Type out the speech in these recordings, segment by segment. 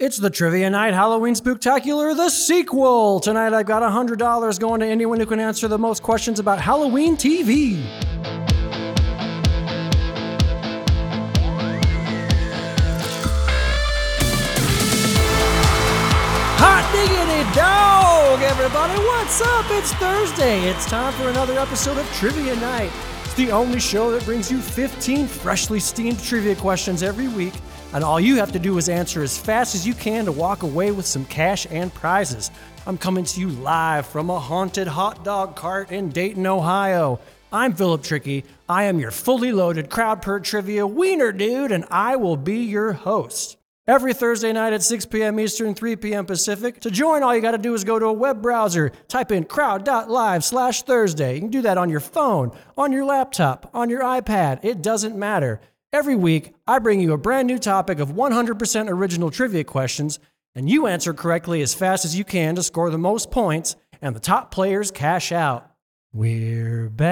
It's the Trivia Night Halloween Spooktacular, the sequel. Tonight I've got $100 going to anyone who can answer the most questions about Halloween TV. Hot diggity dog, everybody. What's up? It's Thursday. It's time for another episode of Trivia Night. It's the only show that brings you 15 freshly steamed trivia questions every week, and all you have to do is answer as fast as you can to walk away with some cash and prizes. I'm coming to you live from a haunted hot dog cart in Dayton, Ohio. I'm Philip Trickey. I am your fully loaded Crowdpurr trivia wiener dude, and I will be your host. Every Thursday night at 6 p.m. Eastern, 3 p.m. Pacific. To join, all you got to do is go to a web browser, type in crowd.live slash Thursday. You can do that on your phone, on your laptop, on your iPad. It doesn't matter. Every week, I bring you a brand new topic of 100% original trivia questions, and you answer correctly as fast as you can to score the most points, and the top players cash out. We're back.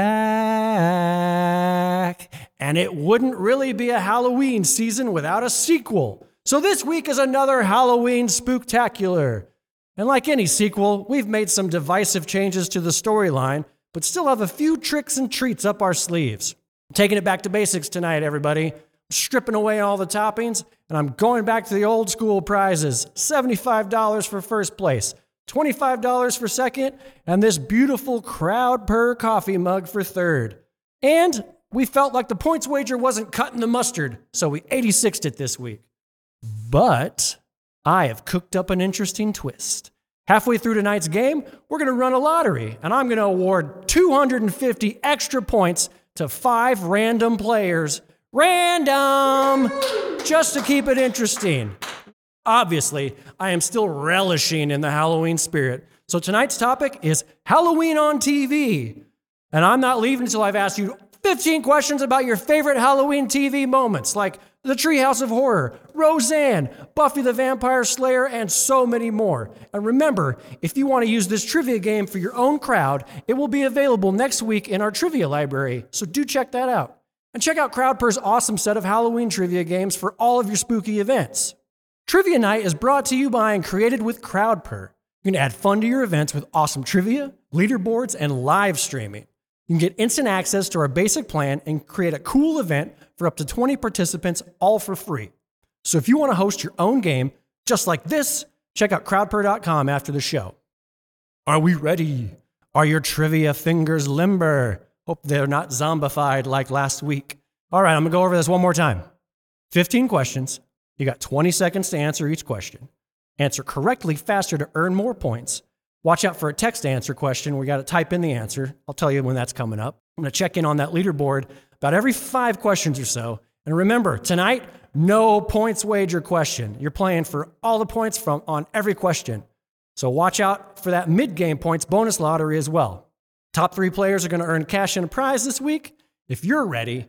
And it wouldn't really be a Halloween season without a sequel. So this week is another Halloween spooktacular. And like any sequel, we've made some divisive changes to the storyline, but still have a few tricks and treats up our sleeves. Taking it back to basics tonight, everybody. stripping away all the toppings, and I'm going back to the old school prizes $75 for first place, $25 for second, and this beautiful Crowdpurr coffee mug for third. And we felt like the points wager wasn't cutting the mustard, so we 86'd it this week. But I have cooked up an interesting twist. Halfway through tonight's game, we're going to run a lottery, and I'm going to award 250 extra points to five random players. Random! Just to keep it interesting. Obviously, I am still relishing in the Halloween spirit. So tonight's topic is Halloween on TV. And I'm not leaving until I've asked you 15 questions about your favorite Halloween TV moments, like The Treehouse of Horror, Roseanne, Buffy the Vampire Slayer, and so many more. And remember, if you want to use this trivia game for your own crowd, it will be available next week in our trivia library. So do check that out. And check out Crowdpurr's awesome set of Halloween trivia games for all of your spooky events. Trivia Night is brought to you by and created with Crowdpurr. You can add fun to your events with awesome trivia, leaderboards, and live streaming. You can get instant access to our basic plan and create a cool event for up to 20 participants, all for free. So if you want to host your own game just like this, check out crowdpurr.com after the show. Are we ready? Are your trivia fingers limber? Hope they're not zombified like last week. All right, I'm going to go over this one more time. 15 questions. You got 20 seconds to answer each question. Answer correctly faster to earn more points. Watch out for a text answer question. We got to type in the answer. I'll tell you when that's coming up. I'm going to check in on that leaderboard about every five questions or so. And remember, tonight, no points wager question. You're playing for all the points from on every question. So watch out for that mid-game points bonus lottery as well. Top three players are going to earn cash and a prize this week. If you're ready,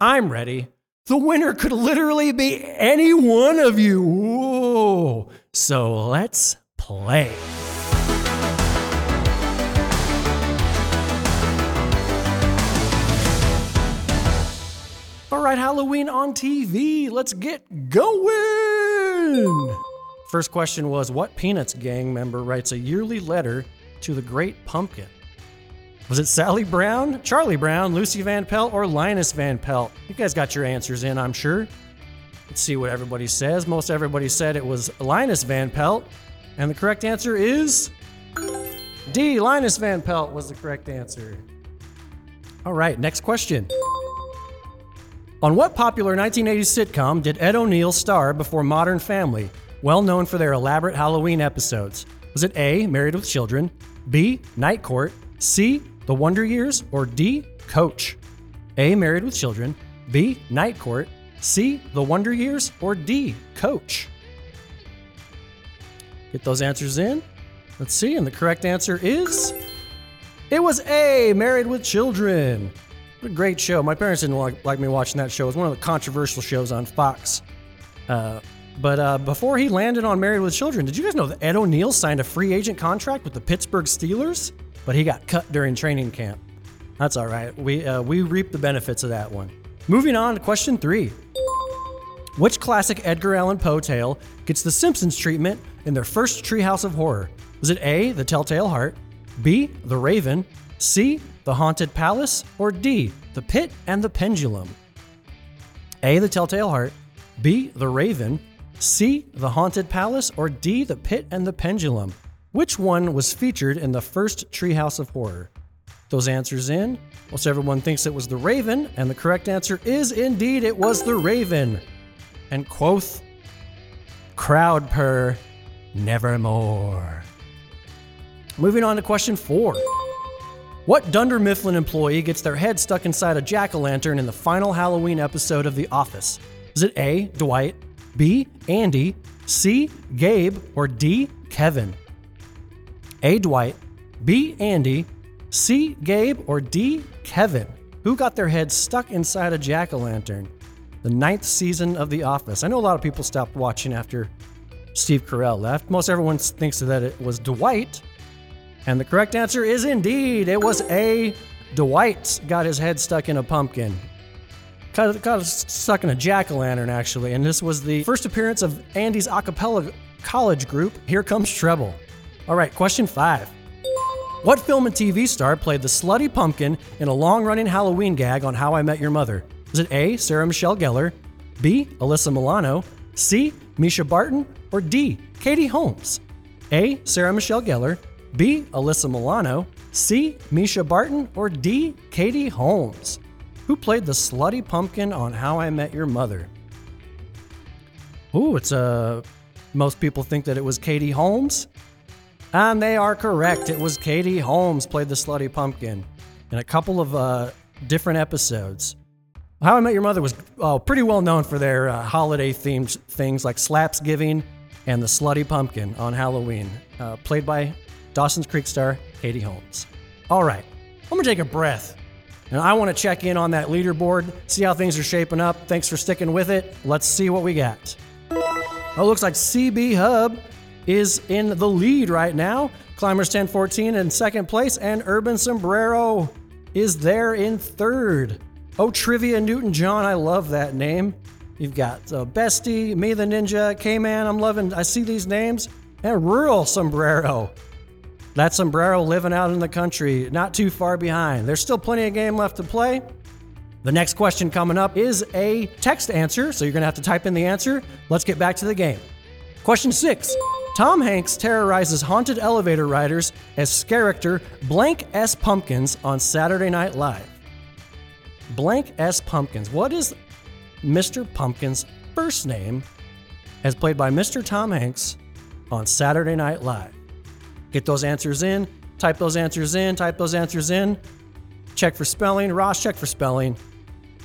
I'm ready. The winner could literally be any one of you. So let's play. All right, Halloween on TV. Let's get going. First question was What Peanuts gang member writes a yearly letter to the Great Pumpkin? Was it Sally Brown, Charlie Brown, Lucy Van Pelt, or Linus Van Pelt? You guys got your answers in, I'm sure. Let's see what everybody says. Most everybody said it was Linus Van Pelt. And the correct answer is D. Linus Van Pelt was the correct answer. All right, next question. On what popular 1980s sitcom did Ed O'Neill star before Modern Family, well known for their elaborate Halloween episodes? Was it A, Married with Children, B, Night Court, C, The Wonder Years, or D, Coach? A, Married with Children, B, Night Court, C, The Wonder Years, or D, Coach? Get those answers in. Let's see, and the correct answer is it was A, Married with Children. Great show. My parents didn't like, like me watching that show. It was one of the controversial shows on Fox. Uh, but uh, before he landed on Married with Children, did you guys know that Ed O'Neill signed a free agent contract with the Pittsburgh Steelers? But he got cut during training camp. That's all right. We, uh, we reap the benefits of that one. Moving on to question three. Which classic Edgar Allan Poe tale gets the Simpsons treatment in their first Treehouse of Horror? Was it A, The Telltale Heart, B, The Raven, C, The Haunted Palace, or D, The Pit and the Pendulum? A, The Telltale Heart, B, The Raven, C, The Haunted Palace, or D, The Pit and the Pendulum? Which one was featured in the first Treehouse of Horror? Those answers in. Most everyone thinks it was The Raven, and the correct answer is indeed it was The Raven. And quoth, Crowdpurr, nevermore. Moving on to question four. What Dunder Mifflin employee gets their head stuck inside a jack o' lantern in the final Halloween episode of The Office? Is it A, Dwight, B, Andy, C, Gabe, or D, Kevin? A, Dwight, B, Andy, C, Gabe, or D, Kevin? Who got their head stuck inside a jack o' lantern? The ninth season of The Office. I know a lot of people stopped watching after Steve Carell left. Most everyone thinks that it was Dwight. And the correct answer is indeed, it was A. Dwight got his head stuck in a pumpkin. Got, got stuck in a jack o' lantern, actually. And this was the first appearance of Andy's a cappella college group, Here Comes Treble. All right, question five. What film and TV star played the slutty pumpkin in a long running Halloween gag on How I Met Your Mother? Is it A. Sarah Michelle Gellar, B. Alyssa Milano, C. Mischa Barton, or D. Katie Holmes? A. Sarah Michelle Gellar, B. Alyssa Milano, C. Mischa Barton, or D. Katie Holmes? Who played the slutty pumpkin on How I Met Your Mother? Ooh, it's Uh, most people think that it was Katie Holmes. And they are correct. It was Katie Holmes played the slutty pumpkin in a couple of uh, different episodes. How I Met Your Mother was oh, pretty well known for their uh, holiday themed things like Slapsgiving and the Slutty Pumpkin on Halloween, uh, played by Dawson's Creek star Katie Holmes. All right, I'm gonna take a breath. And I want to check in on that leaderboard, see how things are shaping up. Thanks for sticking with it. Let's see what we got. Oh, looks like CB Hub is in the lead right now. Climbers 1014 in second place, and Urban Sombrero is there in third. Oh, Trivia Newton John, I love that name. You've got uh, Bestie, Me the Ninja, K Man, I'm loving, I see these names, and Rural Sombrero. That sombrero living out in the country, not too far behind. There's still plenty of game left to play. The next question coming up is a text answer, so you're going to have to type in the answer. Let's get back to the game. Question six Tom Hanks terrorizes haunted elevator riders as character Blank S. Pumpkins on Saturday Night Live. Blank S. Pumpkins. What is Mr. Pumpkin's first name as played by Mr. Tom Hanks on Saturday Night Live? Get those answers in, type those answers in, type those answers in. Check for spelling. Ross, check for spelling.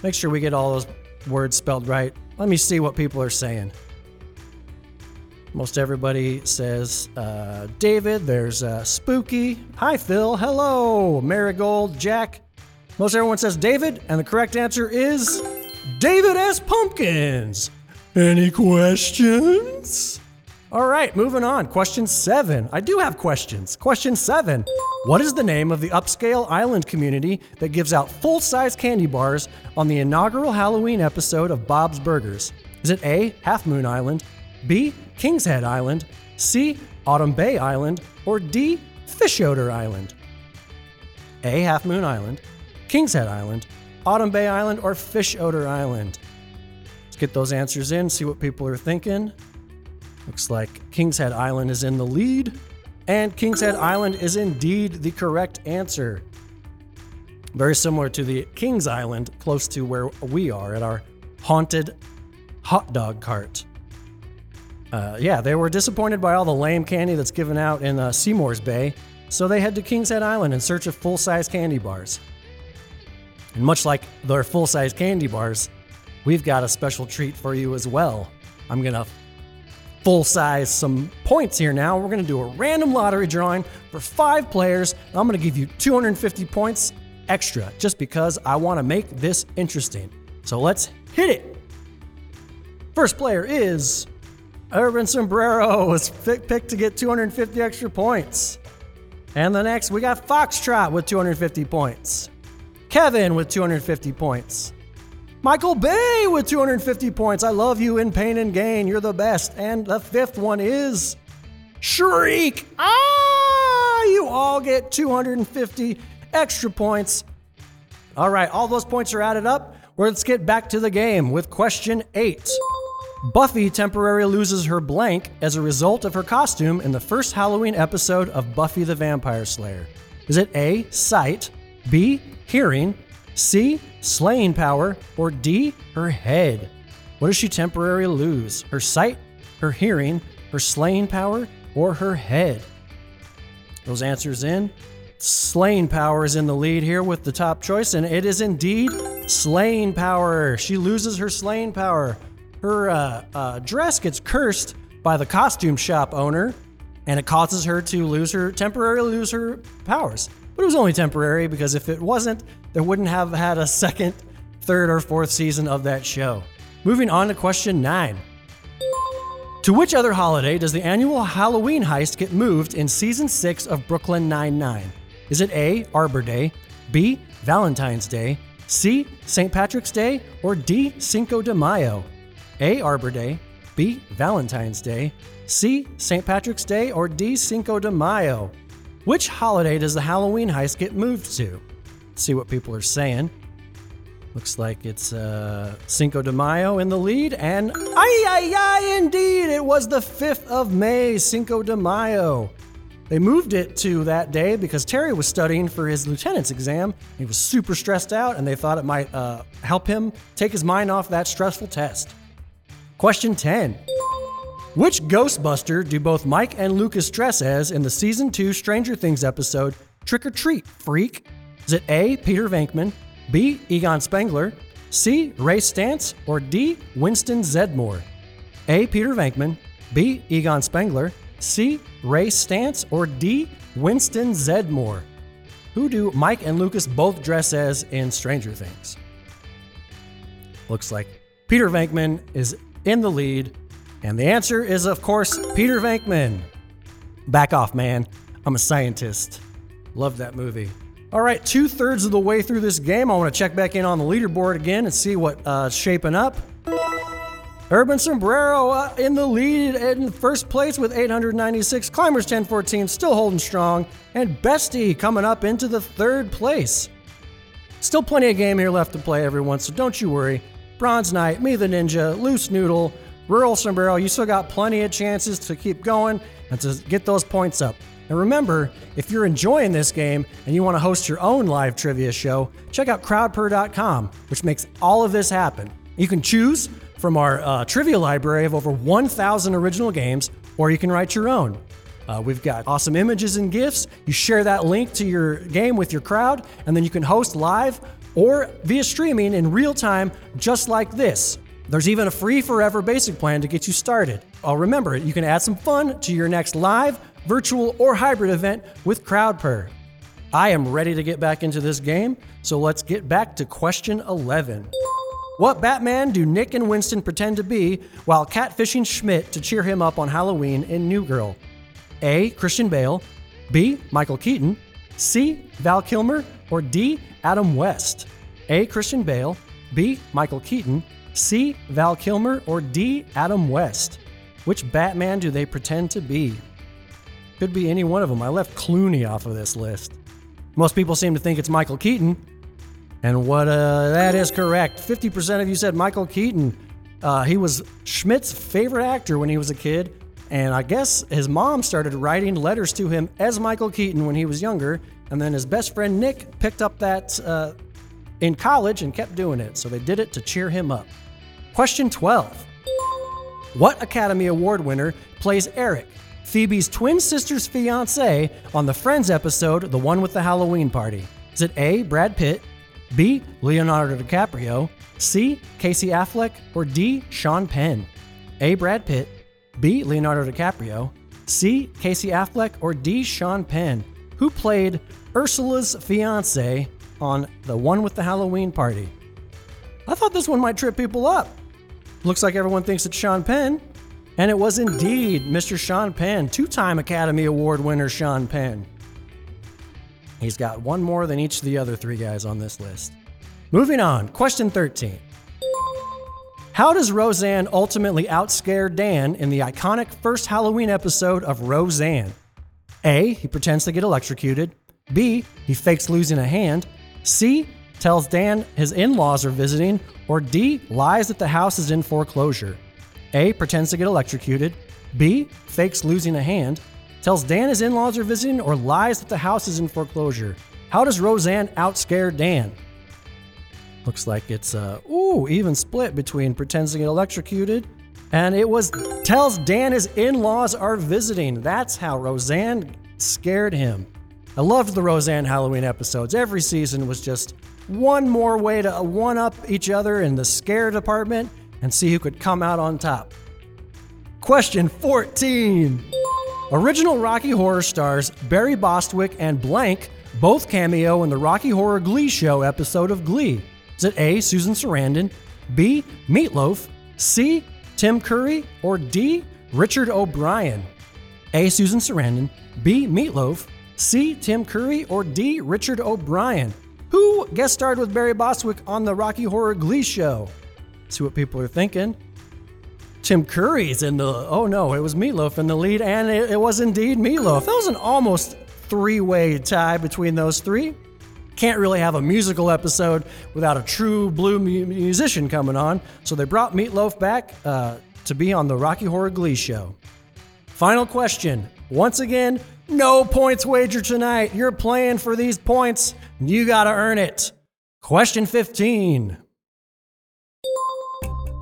Make sure we get all those words spelled right. Let me see what people are saying. Most everybody says uh, David. There's uh, Spooky. Hi, Phil. Hello. Marigold. Jack. Most everyone says David, and the correct answer is David S. Pumpkins. Any questions? All right, moving on. Question seven. I do have questions. Question seven. What is the name of the upscale island community that gives out full size candy bars on the inaugural Halloween episode of Bob's Burgers? Is it A, Half Moon Island, B, King's Head Island, C, Autumn Bay Island, or D, Fish Odor Island? A, Half Moon Island, King's Head Island, Autumn Bay Island, or Fish Odor Island? Let's get those answers in, see what people are thinking. Looks like King's Head Island is in the lead, and King's Head Island is indeed the correct answer. Very similar to the King's Island, close to where we are at our haunted hot dog cart. Uh, yeah, they were disappointed by all the lame candy that's given out in uh, Seymour's Bay, so they head to King's Head Island in search of full size candy bars. And much like their full size candy bars, we've got a special treat for you as well. I'm gonna full size some points here now. We're gonna do a random lottery drawing for five players. I'm gonna give you 250 points extra just because I wanna make this interesting. So let's hit it. First player is Urban Sombrero was picked to get 250 extra points. And the next, we got Foxtrot with 250 points. Kevin with 250 points. Michael Bay with 250 points. I love you in Pain and Gain. You're the best. And the fifth one is Shriek. Ah, you all get 250 extra points. All right, all those points are added up. Let's get back to the game with question eight. Buffy temporarily loses her blank as a result of her costume in the first Halloween episode of Buffy the Vampire Slayer. Is it A, sight, B, hearing, C, slaying power, or D, her head? What does she temporarily lose? Her sight, her hearing, her slaying power, or her head? Those answers in. Slaying power is in the lead here with the top choice, and it is indeed slaying power. She loses her slaying power her uh, uh, dress gets cursed by the costume shop owner, and it causes her to lose her temporarily lose her powers. But it was only temporary because if it wasn't, they wouldn't have had a second, third, or fourth season of that show. Moving on to question nine. To which other holiday does the annual Halloween heist get moved in season six of Brooklyn Nine-Nine? Is it A. Arbor Day, B. Valentine's Day, C. St. Patrick's Day, or D. Cinco de Mayo? A. Arbor Day, B. Valentine's Day, C. St. Patrick's Day, or D. Cinco de Mayo? Which holiday does the Halloween heist get moved to? Let's see what people are saying. Looks like it's uh, Cinco de Mayo in the lead, and ay ay ay, indeed, it was the 5th of May, Cinco de Mayo. They moved it to that day because Terry was studying for his lieutenant's exam. He was super stressed out, and they thought it might uh, help him take his mind off that stressful test. Question 10. Which Ghostbuster do both Mike and Lucas dress as in the season 2 Stranger Things episode Trick or Treat Freak? Is it A. Peter Venkman, B. Egon Spengler, C. Ray Stantz, or D. Winston Zeddemore? A. Peter Venkman, B. Egon Spengler, C. Ray Stantz, or D. Winston Zeddemore? Who do Mike and Lucas both dress as in Stranger Things? Looks like Peter Venkman is in the lead? And the answer is, of course, Peter Venkman. Back off, man. I'm a scientist. Love that movie. All right, two thirds of the way through this game, I want to check back in on the leaderboard again and see what's uh, shaping up. Urban Sombrero uh, in the lead in first place with 896. Climbers 1014 still holding strong. And Bestie coming up into the third place. Still plenty of game here left to play, everyone, so don't you worry. Bronze Knight, Me the Ninja, Loose Noodle, Rural Sombrero, you still got plenty of chances to keep going and to get those points up. And remember, if you're enjoying this game and you want to host your own live trivia show, check out crowdpurr.com, which makes all of this happen. You can choose from our uh, trivia library of over 1,000 original games, or you can write your own. Uh, we've got awesome images and GIFs. You share that link to your game with your crowd, and then you can host live or via streaming in real time, just like this. There's even a free forever basic plan to get you started. Oh, remember, you can add some fun to your next live, virtual, or hybrid event with CrowdPurr. I am ready to get back into this game, so let's get back to question 11. What Batman do Nick and Winston pretend to be while catfishing Schmidt to cheer him up on Halloween in New Girl? A. Christian Bale, B. Michael Keaton, C. Val Kilmer, or D. Adam West? A. Christian Bale, B. Michael Keaton, C. Val Kilmer, or D. Adam West? Which Batman do they pretend to be? Could be any one of them. I left Clooney off of this list. Most people seem to think it's Michael Keaton. And what uh, that is correct. 50% of you said Michael Keaton. Uh, he was Schmidt's favorite actor when he was a kid. And I guess his mom started writing letters to him as Michael Keaton when he was younger. And then his best friend Nick picked up that uh, in college and kept doing it. So they did it to cheer him up. Question 12 What Academy Award winner plays Eric, Phoebe's twin sister's fiance, on the Friends episode, The One with the Halloween Party? Is it A. Brad Pitt, B. Leonardo DiCaprio, C. Casey Affleck, or D. Sean Penn? A. Brad Pitt, B. Leonardo DiCaprio, C. Casey Affleck, or D. Sean Penn, who played Ursula's fiance on the one with the Halloween party. I thought this one might trip people up. Looks like everyone thinks it's Sean Penn. And it was indeed Mr. Sean Penn, two time Academy Award winner Sean Penn. He's got one more than each of the other three guys on this list. Moving on, question 13. How does Roseanne ultimately outscare Dan in the iconic first Halloween episode of Roseanne? A. He pretends to get electrocuted. B. He fakes losing a hand. C. Tells Dan his in laws are visiting. Or D. Lies that the house is in foreclosure. A. Pretends to get electrocuted. B. Fakes losing a hand. Tells Dan his in laws are visiting. Or lies that the house is in foreclosure. How does Roseanne outscare Dan? Looks like it's a ooh even split between pretends to get electrocuted, and it was tells Dan his in-laws are visiting. That's how Roseanne scared him. I loved the Roseanne Halloween episodes. Every season was just one more way to one up each other in the scare department and see who could come out on top. Question 14. Original Rocky Horror stars Barry Bostwick and Blank both cameo in the Rocky Horror Glee Show episode of Glee. Is it A, Susan Sarandon, B, Meatloaf, C, Tim Curry, or D, Richard O'Brien? A, Susan Sarandon, B, Meatloaf, C, Tim Curry, or D, Richard O'Brien? Who guest starred with Barry Bostwick on the Rocky Horror Glee Show? See what people are thinking. Tim Curry's in the. Oh no, it was Meatloaf in the lead, and it, it was indeed Meatloaf. That was an almost three way tie between those three can't really have a musical episode without a true blue mu- musician coming on, so they brought Meatloaf back uh, to be on the Rocky Horror Glee Show. Final question. Once again, no points wager tonight. You're playing for these points. You got to earn it. Question 15.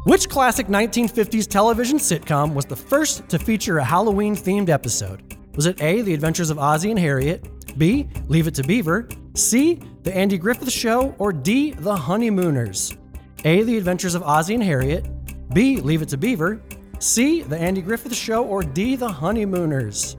Which classic 1950s television sitcom was the first to feature a Halloween themed episode? Was it A, The Adventures of Ozzie and Harriet, B, Leave It to Beaver, C, The Andy Griffith Show, or D, The Honeymooners? A, The Adventures of Ozzie and Harriet, B, Leave It to Beaver, C, The Andy Griffith Show, or D, The Honeymooners?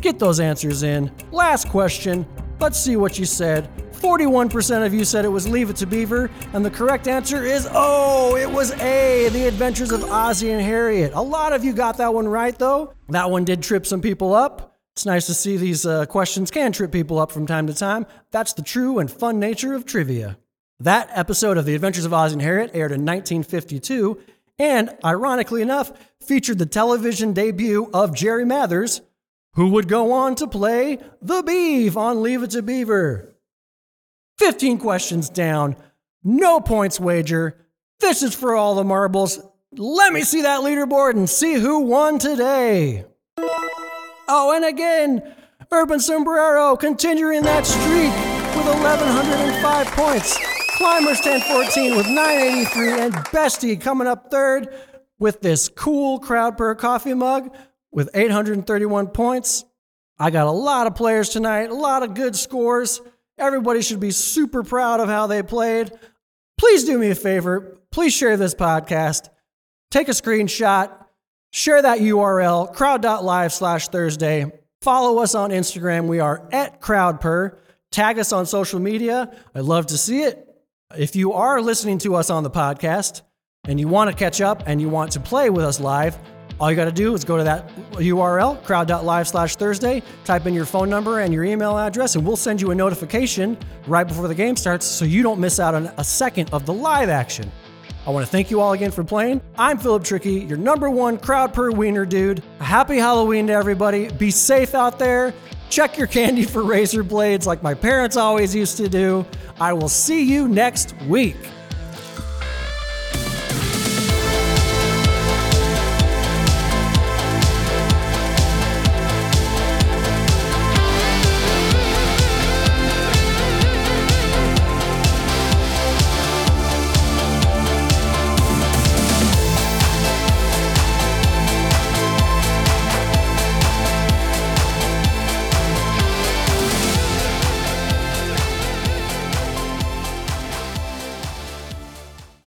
Get those answers in. Last question. Let's see what you said. 41% of you said it was Leave It to Beaver, and the correct answer is oh, it was A, The Adventures of Ozzie and Harriet. A lot of you got that one right, though. That one did trip some people up. It's nice to see these uh, questions can trip people up from time to time. That's the true and fun nature of trivia. That episode of The Adventures of Ozzie and Harriet aired in 1952 and, ironically enough, featured the television debut of Jerry Mathers, who would go on to play the Beeve on Leave It to Beaver. 15 questions down, no points wager. This is for all the marbles. Let me see that leaderboard and see who won today. Oh, and again, Urban Sombrero continuing that streak with 1,105 points. Climbers 1014 with 983, and Bestie coming up third with this cool Crowdpurr coffee mug with 831 points. I got a lot of players tonight, a lot of good scores. Everybody should be super proud of how they played. Please do me a favor. Please share this podcast. Take a screenshot Share that URL, crowd.live slash Thursday. Follow us on Instagram. We are at Crowdpurr. Tag us on social media. I'd love to see it. If you are listening to us on the podcast and you want to catch up and you want to play with us live, all you got to do is go to that URL, crowd.live slash Thursday, type in your phone number and your email address, and we'll send you a notification right before the game starts so you don't miss out on a second of the live action. I want to thank you all again for playing. I'm Philip Trickey, your number one Crowdpurr wiener dude. Happy Halloween to everybody. Be safe out there. Check your candy for razor blades like my parents always used to do. I will see you next week.